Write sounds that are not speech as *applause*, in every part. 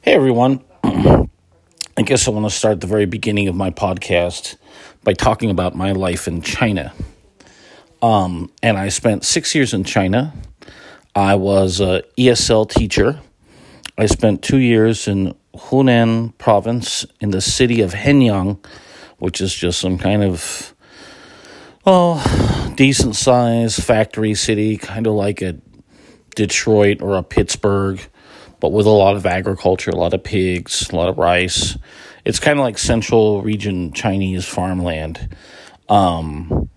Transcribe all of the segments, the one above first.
Hey everyone. *clears throat* I guess I want to start the very beginning of my podcast by talking about my life in China. Um, and I spent six years in China. I was a ESL teacher. I spent two years in Hunan province in the city of Hengyang, which is just some kind of oh decent size factory city, kind of like a Detroit or a Pittsburgh but with a lot of agriculture, a lot of pigs, a lot of rice. It's kind of like central region Chinese farmland. Um,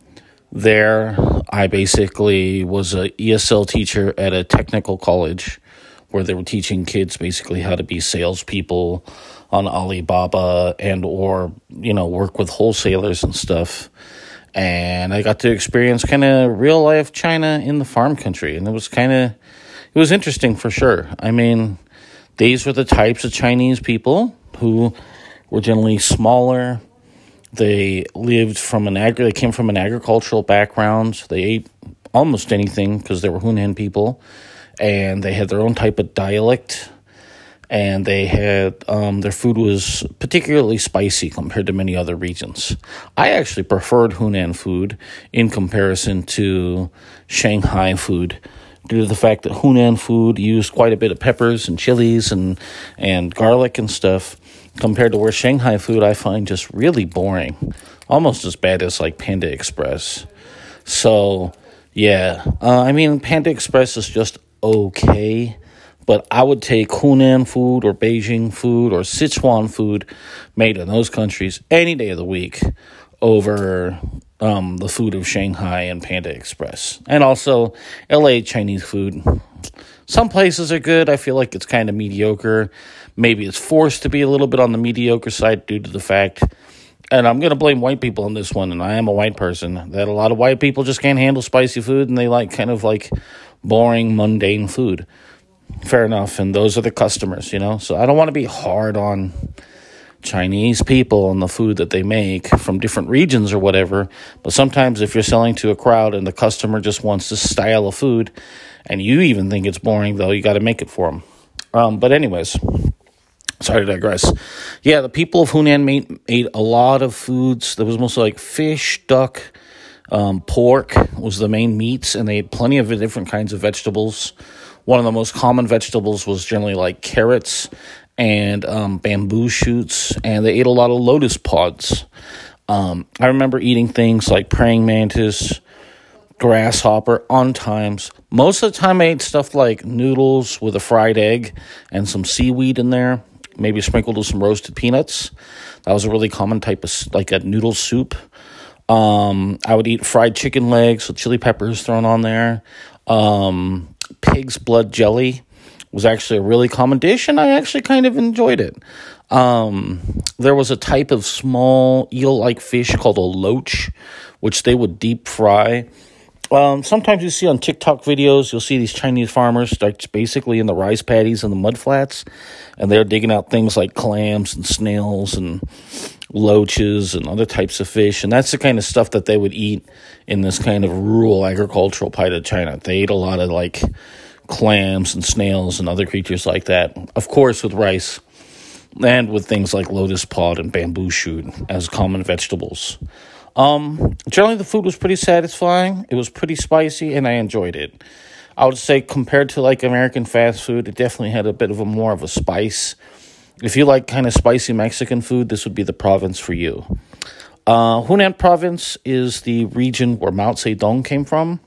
there, I basically was a ESL teacher at a technical college where they were teaching kids basically how to be salespeople on Alibaba and or you know work with wholesalers and stuff. And I got to experience kind of real life China in the farm country, and it was kind of it was interesting for sure. I mean, these were the types of Chinese people who were generally smaller. They lived from an agri- they came from an agricultural background. They ate almost anything because they were Hunan people, and they had their own type of dialect. And they had um, their food was particularly spicy compared to many other regions. I actually preferred Hunan food in comparison to Shanghai food due to the fact that Hunan food used quite a bit of peppers and chilies and and garlic and stuff compared to where Shanghai food I find just really boring, almost as bad as like Panda Express. So, yeah, uh, I mean Panda Express is just okay, but I would take Hunan food or Beijing food or Sichuan food made in those countries any day of the week over um, the food of Shanghai and Panda Express. And also LA Chinese food. Some places are good. I feel like it's kind of mediocre. Maybe it's forced to be a little bit on the mediocre side due to the fact, and I'm going to blame white people on this one, and I am a white person, that a lot of white people just can't handle spicy food and they like kind of like boring, mundane food. Fair enough. And those are the customers, you know? So I don't want to be hard on Chinese people and the food that they make from different regions or whatever. But sometimes, if you're selling to a crowd and the customer just wants this style of food, and you even think it's boring, though, you got to make it for them. Um, but, anyways, sorry to digress. Yeah, the people of Hunan made, ate a lot of foods. There was mostly like fish, duck, um, pork was the main meats, and they ate plenty of different kinds of vegetables. One of the most common vegetables was generally like carrots and um, bamboo shoots, and they ate a lot of lotus pods. Um, I remember eating things like praying mantis, grasshopper on times. Most of the time, I ate stuff like noodles with a fried egg and some seaweed in there, maybe sprinkled with some roasted peanuts. That was a really common type of like a noodle soup. Um, I would eat fried chicken legs with chili peppers thrown on there. Um, pig's blood jelly was actually a really common dish, and I actually kind of enjoyed it. Um, there was a type of small eel like fish called a loach, which they would deep fry. Um, sometimes you see on TikTok videos, you'll see these Chinese farmers like basically in the rice paddies and the mud flats, and they're digging out things like clams and snails and loaches and other types of fish, and that's the kind of stuff that they would eat in this kind of rural agricultural part of China. They ate a lot of like clams and snails and other creatures like that. Of course, with rice and with things like lotus pod and bamboo shoot as common vegetables. Um, generally, the food was pretty satisfying. It was pretty spicy, and I enjoyed it. I would say compared to like American fast food, it definitely had a bit of a more of a spice. If you like kind of spicy Mexican food, this would be the province for you. Uh, Hunan province is the region where Mao Zedong came from.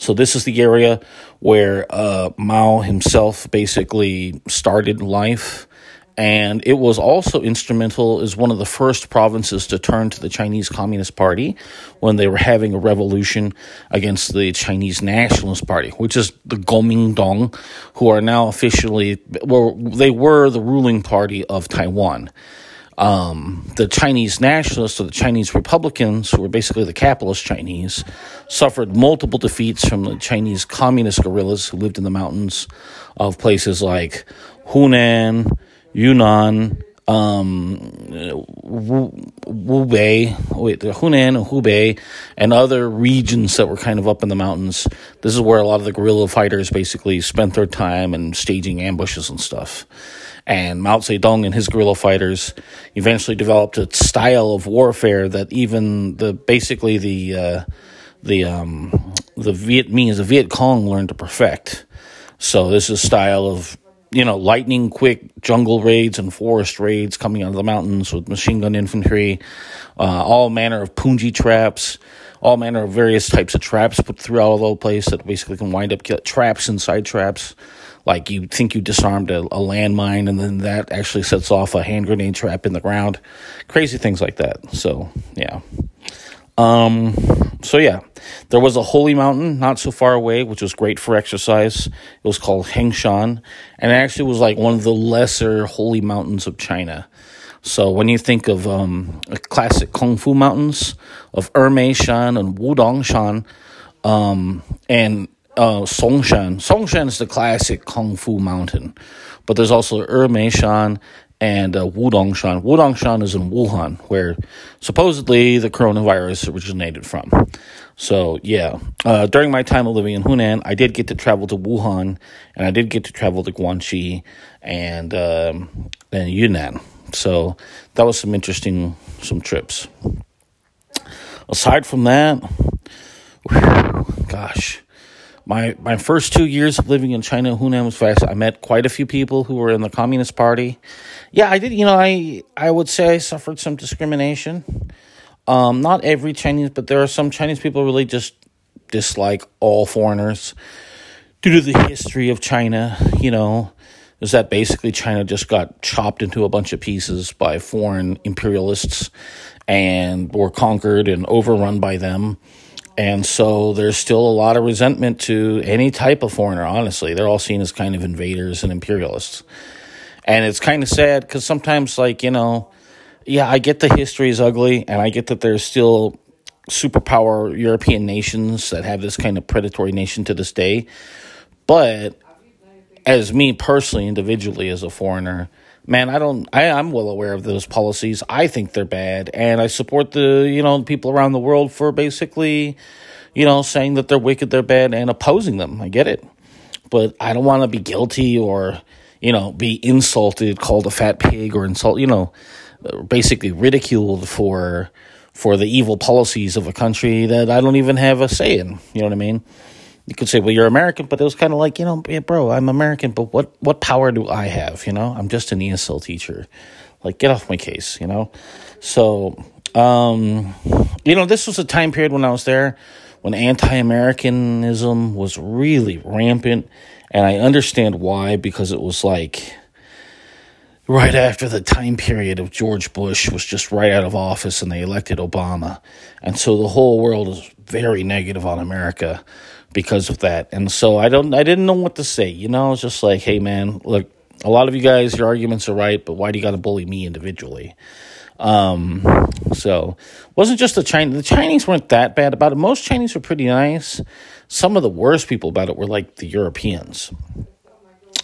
So this is the area where uh, Mao himself basically started life. And it was also instrumental as one of the first provinces to turn to the Chinese Communist Party when they were having a revolution against the Chinese Nationalist Party, which is the Kuomintang, who are now officially, well, they were the ruling party of Taiwan um, the Chinese nationalists or the Chinese Republicans, who were basically the capitalist Chinese, suffered multiple defeats from the Chinese communist guerrillas who lived in the mountains of places like Hunan, Yunnan, um, Hubei, wait, Hunan, Hubei, and other regions that were kind of up in the mountains. This is where a lot of the guerrilla fighters basically spent their time and staging ambushes and stuff. And Mao Zedong and his guerrilla fighters eventually developed a style of warfare that even the basically the uh, the um, the Vietnamese, the Viet Cong learned to perfect. So this is a style of you know, lightning quick jungle raids and forest raids coming out of the mountains with machine gun infantry, uh, all manner of punji traps, all manner of various types of traps put throughout all the place that basically can wind up traps inside traps. Like you think you disarmed a, a landmine and then that actually sets off a hand grenade trap in the ground. Crazy things like that. So, yeah. Um, so yeah, there was a holy mountain not so far away, which was great for exercise. It was called Hengshan, and it actually was like one of the lesser holy mountains of China. So when you think of um, classic kung fu mountains of Ermeishan and Wudongshan, um, and uh, Songshan, Songshan is the classic kung fu mountain, but there's also Ermeishan and uh, Wudongshan. Wudongshan is in Wuhan, where supposedly the coronavirus originated from. So, yeah, uh, during my time of living in Hunan, I did get to travel to Wuhan, and I did get to travel to Guangxi and, um, and Yunnan. So, that was some interesting, some trips. Aside from that, whew, gosh, my my first two years of living in China, Hunan was fast. I met quite a few people who were in the Communist Party. Yeah, I did. You know, I I would say I suffered some discrimination. Um, not every Chinese, but there are some Chinese people who really just dislike all foreigners due to the history of China. You know, is that basically China just got chopped into a bunch of pieces by foreign imperialists and were conquered and overrun by them and so there's still a lot of resentment to any type of foreigner, honestly. They're all seen as kind of invaders and imperialists. And it's kind of sad because sometimes, like, you know, yeah, I get the history is ugly, and I get that there's still superpower European nations that have this kind of predatory nation to this day. But as me personally, individually, as a foreigner, man, I don't. I, I'm well aware of those policies. I think they're bad, and I support the you know people around the world for basically, you know, saying that they're wicked, they're bad, and opposing them. I get it, but I don't want to be guilty or you know be insulted, called a fat pig, or insult. You know, basically ridiculed for for the evil policies of a country that I don't even have a say in. You know what I mean? You could say, well, you're American, but it was kind of like, you know, yeah, bro, I'm American, but what, what power do I have? You know, I'm just an ESL teacher. Like, get off my case, you know? So, um, you know, this was a time period when I was there when anti Americanism was really rampant. And I understand why, because it was like right after the time period of George Bush was just right out of office and they elected Obama. And so the whole world is very negative on America because of that. And so I don't I didn't know what to say. You know, it's just like, hey man, look, a lot of you guys, your arguments are right, but why do you got to bully me individually? Um, so wasn't just the Chinese. The Chinese weren't that bad about it. Most Chinese were pretty nice. Some of the worst people about it were like the Europeans.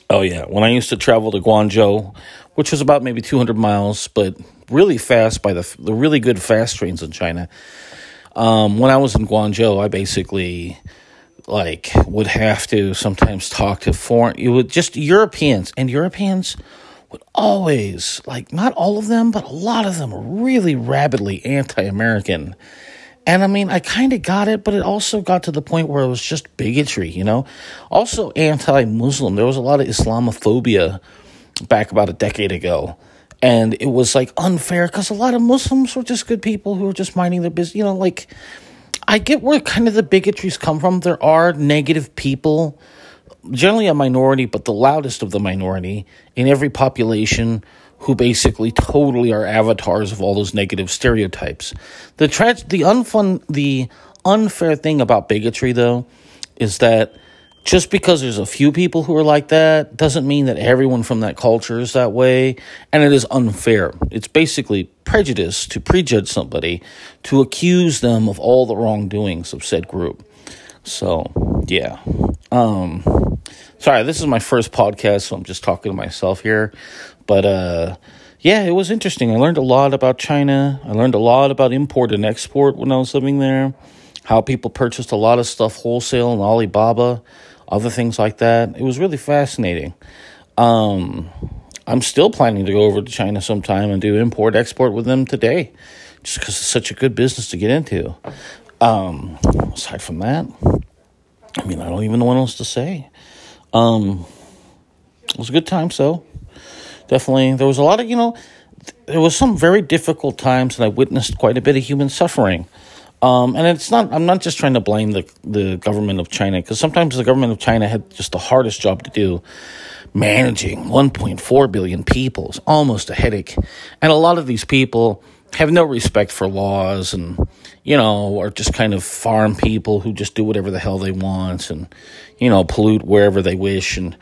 Oh yeah, when I used to travel to Guangzhou, which was about maybe 200 miles, but really fast by the the really good fast trains in China. Um, when I was in Guangzhou, I basically like would have to sometimes talk to foreign you would just Europeans and Europeans would always like not all of them but a lot of them really rabidly anti-American. And I mean, I kind of got it, but it also got to the point where it was just bigotry, you know? Also anti Muslim. There was a lot of Islamophobia back about a decade ago. And it was like unfair because a lot of Muslims were just good people who were just minding their business, you know, like I get where kind of the bigotries come from. There are negative people, generally a minority, but the loudest of the minority in every population who basically totally are avatars of all those negative stereotypes. The tra- the unfun the unfair thing about bigotry though is that just because there's a few people who are like that doesn't mean that everyone from that culture is that way and it is unfair it's basically prejudice to prejudge somebody to accuse them of all the wrongdoings of said group so yeah um sorry this is my first podcast so i'm just talking to myself here but uh yeah, it was interesting. I learned a lot about China. I learned a lot about import and export when I was living there, how people purchased a lot of stuff wholesale in Alibaba, other things like that. It was really fascinating. Um, I'm still planning to go over to China sometime and do import export with them today, just because it's such a good business to get into. Um, aside from that, I mean, I don't even know what else to say. Um, it was a good time, so definitely there was a lot of you know there was some very difficult times and I witnessed quite a bit of human suffering. Um, and it's not. I'm not just trying to blame the the government of China because sometimes the government of China had just the hardest job to do. Managing 1.4 billion people is almost a headache, and a lot of these people have no respect for laws and you know are just kind of farm people who just do whatever the hell they want and you know pollute wherever they wish and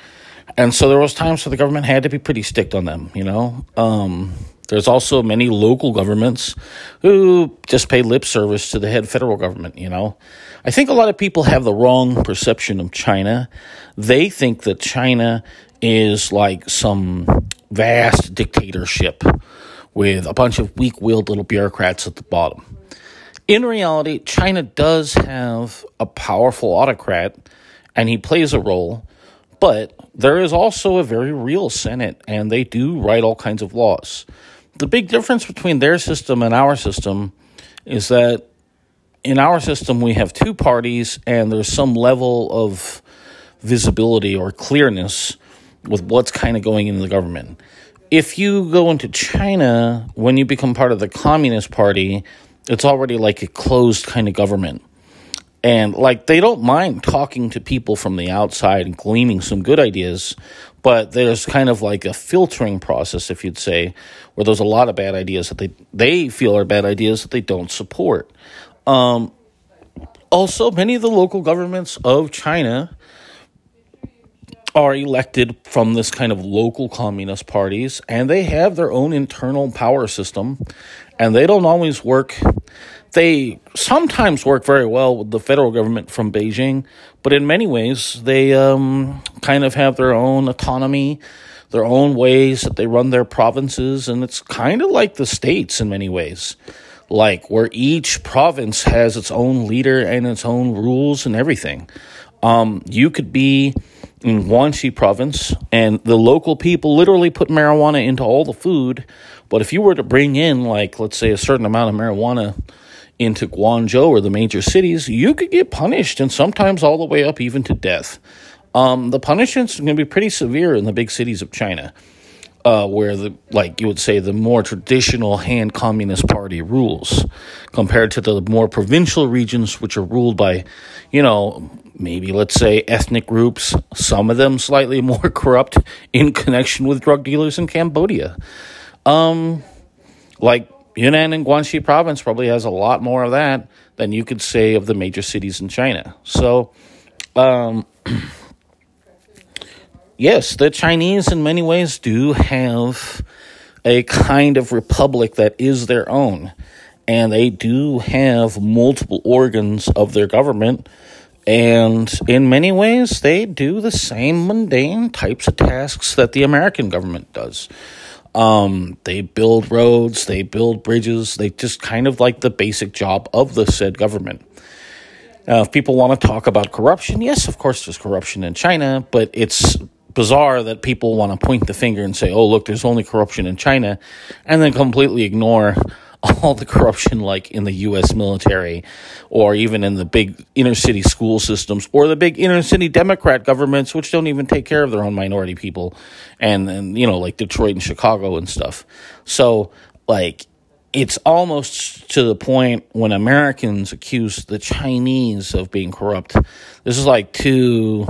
and so there was times where the government had to be pretty strict on them, you know. Um, there's also many local governments who just pay lip service to the head federal government, you know. I think a lot of people have the wrong perception of China. They think that China is like some vast dictatorship with a bunch of weak willed little bureaucrats at the bottom. In reality, China does have a powerful autocrat, and he plays a role but there is also a very real Senate, and they do write all kinds of laws. The big difference between their system and our system is that in our system we have two parties, and there's some level of visibility or clearness with what's kind of going in the government. If you go into China, when you become part of the Communist Party, it's already like a closed kind of government and like they don't mind talking to people from the outside and gleaning some good ideas but there's kind of like a filtering process if you'd say where there's a lot of bad ideas that they they feel are bad ideas that they don't support um, also many of the local governments of china are elected from this kind of local communist parties and they have their own internal power system and they don't always work they sometimes work very well with the federal government from Beijing, but in many ways, they um, kind of have their own autonomy, their own ways that they run their provinces, and it's kind of like the states in many ways. Like where each province has its own leader and its own rules and everything. Um, you could be in Guangxi province, and the local people literally put marijuana into all the food. But if you were to bring in, like, let's say, a certain amount of marijuana into Guangzhou or the major cities, you could get punished and sometimes all the way up even to death. Um, the punishments are going to be pretty severe in the big cities of China, uh, where the like you would say the more traditional Han Communist Party rules, compared to the more provincial regions which are ruled by, you know, maybe let's say ethnic groups, some of them slightly *laughs* more corrupt in connection with drug dealers in Cambodia. Um, like Yunnan and Guangxi province probably has a lot more of that than you could say of the major cities in China. So, um, *clears throat* yes, the Chinese in many ways do have a kind of republic that is their own. And they do have multiple organs of their government. And in many ways, they do the same mundane types of tasks that the American government does. Um, they build roads, they build bridges, they just kind of like the basic job of the said government. Now, if people want to talk about corruption, yes, of course, there's corruption in China, but it's bizarre that people want to point the finger and say, oh, look, there's only corruption in China, and then completely ignore all the corruption like in the US military or even in the big inner city school systems or the big inner city democrat governments which don't even take care of their own minority people and and you know like Detroit and Chicago and stuff. So like it's almost to the point when Americans accuse the Chinese of being corrupt. This is like two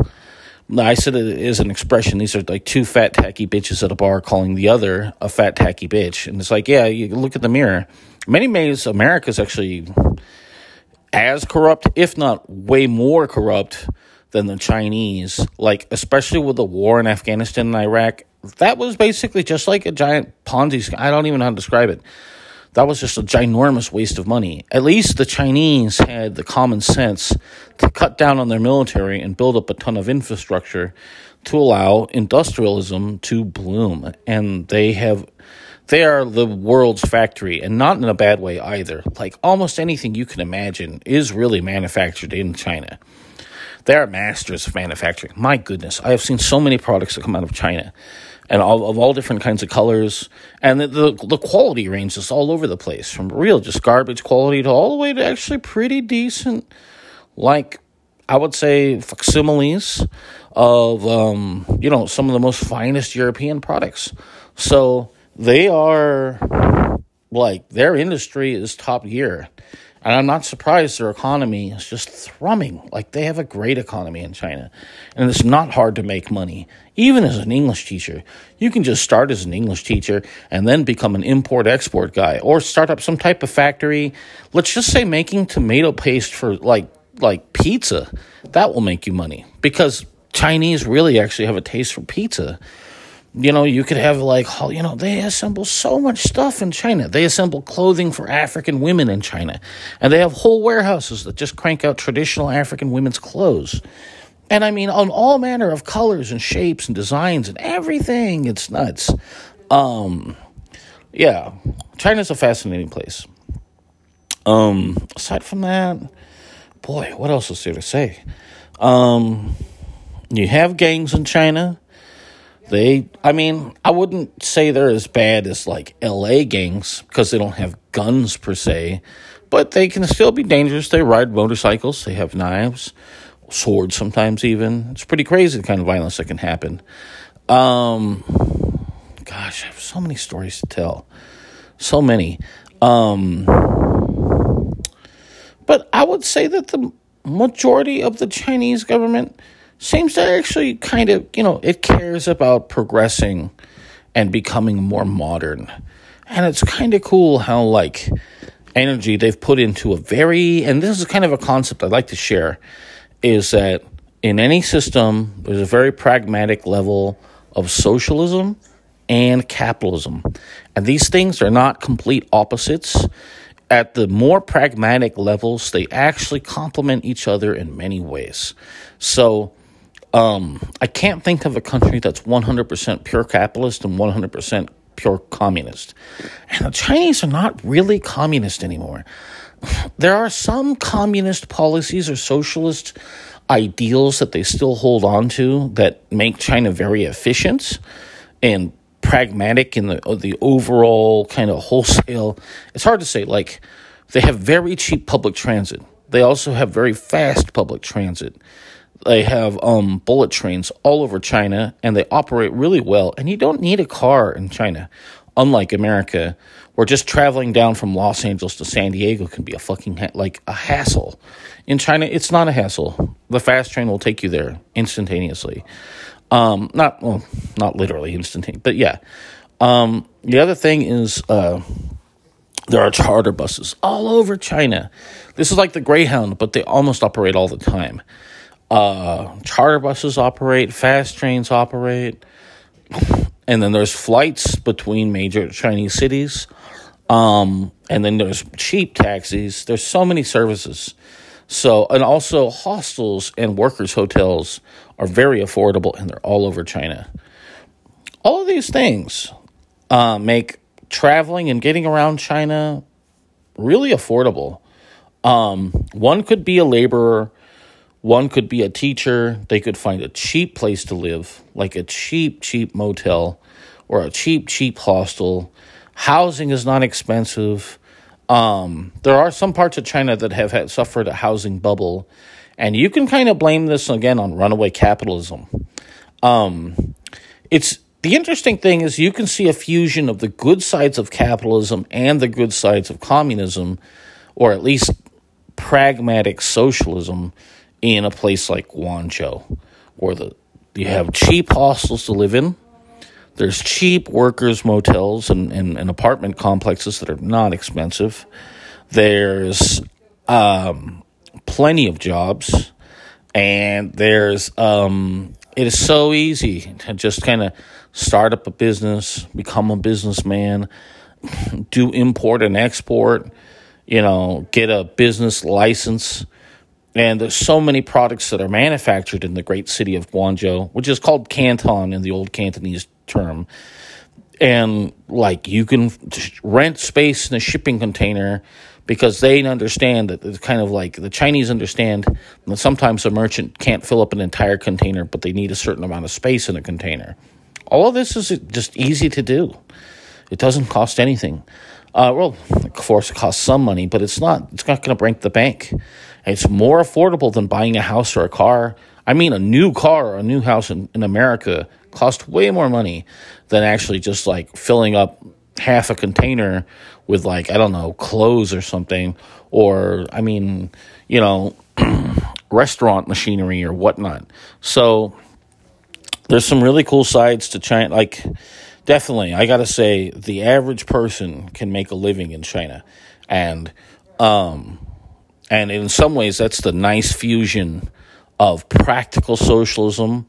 I said it is an expression. These are like two fat tacky bitches at a bar calling the other a fat tacky bitch, and it's like, yeah, you look at the mirror. Many ways, America is actually as corrupt, if not way more corrupt, than the Chinese. Like especially with the war in Afghanistan and Iraq, that was basically just like a giant Ponzi. I don't even know how to describe it that was just a ginormous waste of money. At least the Chinese had the common sense to cut down on their military and build up a ton of infrastructure to allow industrialism to bloom. And they have they are the world's factory, and not in a bad way either. Like almost anything you can imagine is really manufactured in China. They are masters of manufacturing. My goodness, I have seen so many products that come out of China, and all of all different kinds of colors, and the, the the quality range is all over the place, from real just garbage quality to all the way to actually pretty decent, like I would say facsimiles of um, you know some of the most finest European products. So they are like their industry is top gear. And I'm not surprised their economy is just thrumming. Like they have a great economy in China. And it's not hard to make money. Even as an English teacher, you can just start as an English teacher and then become an import export guy or start up some type of factory. Let's just say making tomato paste for like like pizza. That will make you money because Chinese really actually have a taste for pizza you know, you could have like, you know, they assemble so much stuff in China. They assemble clothing for African women in China. And they have whole warehouses that just crank out traditional African women's clothes. And I mean, on all manner of colors and shapes and designs and everything. It's nuts. Um, yeah, China's a fascinating place. Um, aside from that, boy, what else is there to say? Um, you have gangs in China they, I mean, I wouldn't say they're as bad as like LA gangs because they don't have guns per se, but they can still be dangerous. They ride motorcycles, they have knives, swords sometimes even. It's pretty crazy the kind of violence that can happen. Um, gosh, I have so many stories to tell. So many. Um, but I would say that the majority of the Chinese government seems to actually kind of, you know, it cares about progressing and becoming more modern. And it's kind of cool how, like, energy they've put into a very, and this is kind of a concept I'd like to share, is that in any system, there's a very pragmatic level of socialism and capitalism. And these things are not complete opposites. At the more pragmatic levels, they actually complement each other in many ways. So, um, I can't think of a country that's 100% pure capitalist and 100% pure communist. And the Chinese are not really communist anymore. There are some communist policies or socialist ideals that they still hold on to that make China very efficient and pragmatic in the the overall kind of wholesale. It's hard to say. Like they have very cheap public transit. They also have very fast public transit. They have um, bullet trains all over China and they operate really well. And you don't need a car in China, unlike America, where just traveling down from Los Angeles to San Diego can be a fucking ha- like a hassle. In China, it's not a hassle. The fast train will take you there instantaneously. Um, not well, not literally instantaneous, but yeah. Um, the other thing is uh, there are charter buses all over China. This is like the Greyhound, but they almost operate all the time. Uh, charter buses operate, fast trains operate, and then there's flights between major Chinese cities. Um, and then there's cheap taxis. There's so many services. So, and also hostels and workers' hotels are very affordable and they're all over China. All of these things uh, make traveling and getting around China really affordable. Um, one could be a laborer one could be a teacher. They could find a cheap place to live, like a cheap, cheap motel or a cheap, cheap hostel. Housing is not expensive. Um, there are some parts of China that have had, suffered a housing bubble, and you can kind of blame this again on runaway capitalism. Um, it's the interesting thing is you can see a fusion of the good sides of capitalism and the good sides of communism, or at least pragmatic socialism in a place like Guangzhou, where the you have cheap hostels to live in. There's cheap workers' motels and, and, and apartment complexes that are not expensive. There's um, plenty of jobs, and there's um, it is so easy to just kind of start up a business, become a businessman, *laughs* do import and export, you know, get a business license and there's so many products that are manufactured in the great city of Guangzhou, which is called Canton in the old Cantonese term. And like you can rent space in a shipping container because they understand that it's kind of like the Chinese understand that sometimes a merchant can't fill up an entire container, but they need a certain amount of space in a container. All of this is just easy to do. It doesn't cost anything. Uh, well, of course, it costs some money, but it's not. It's not going to break the bank. It's more affordable than buying a house or a car. I mean, a new car or a new house in, in America costs way more money than actually just like filling up half a container with like I don't know clothes or something, or I mean, you know, *clears throat* restaurant machinery or whatnot. So there's some really cool sides to China. Like, definitely, I gotta say, the average person can make a living in China, and um, and in some ways, that's the nice fusion of practical socialism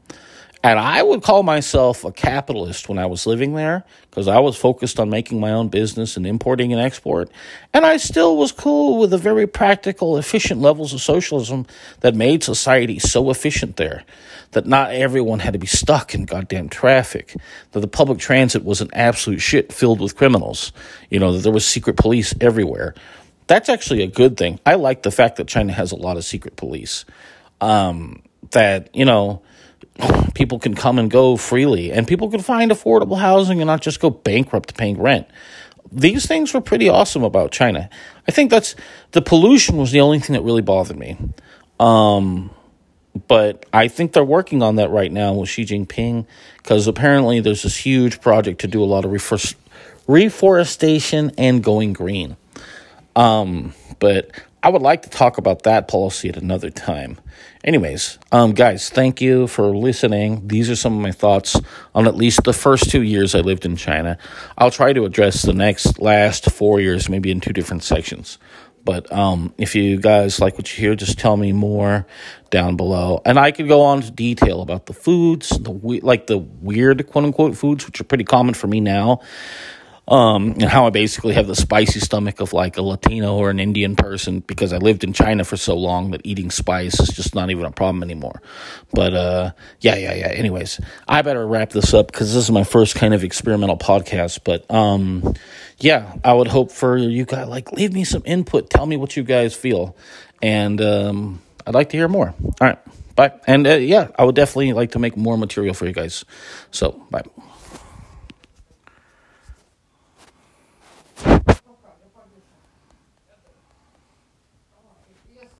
and I would call myself a capitalist when I was living there because I was focused on making my own business and importing and export. And I still was cool with the very practical, efficient levels of socialism that made society so efficient there that not everyone had to be stuck in goddamn traffic, that the public transit was an absolute shit filled with criminals, you know, that there was secret police everywhere. That's actually a good thing. I like the fact that China has a lot of secret police. Um, that, you know, people can come and go freely and people can find affordable housing and not just go bankrupt paying rent. These things were pretty awesome about China. I think that's the pollution was the only thing that really bothered me. Um, but I think they're working on that right now with Xi Jinping because apparently there's this huge project to do a lot of reforestation and going green. Um, but I would like to talk about that policy at another time. Anyways, um, guys, thank you for listening. These are some of my thoughts on at least the first two years I lived in China. I'll try to address the next last four years, maybe in two different sections. But um, if you guys like what you hear, just tell me more down below, and I could go on to detail about the foods, the like the weird quote unquote foods, which are pretty common for me now um, and how I basically have the spicy stomach of like a Latino or an Indian person because I lived in China for so long that eating spice is just not even a problem anymore. But uh, yeah, yeah, yeah. Anyways, I better wrap this up because this is my first kind of experimental podcast. But um, yeah, I would hope for you guys like leave me some input. Tell me what you guys feel, and um, I'd like to hear more. All right, bye. And uh, yeah, I would definitely like to make more material for you guys. So bye.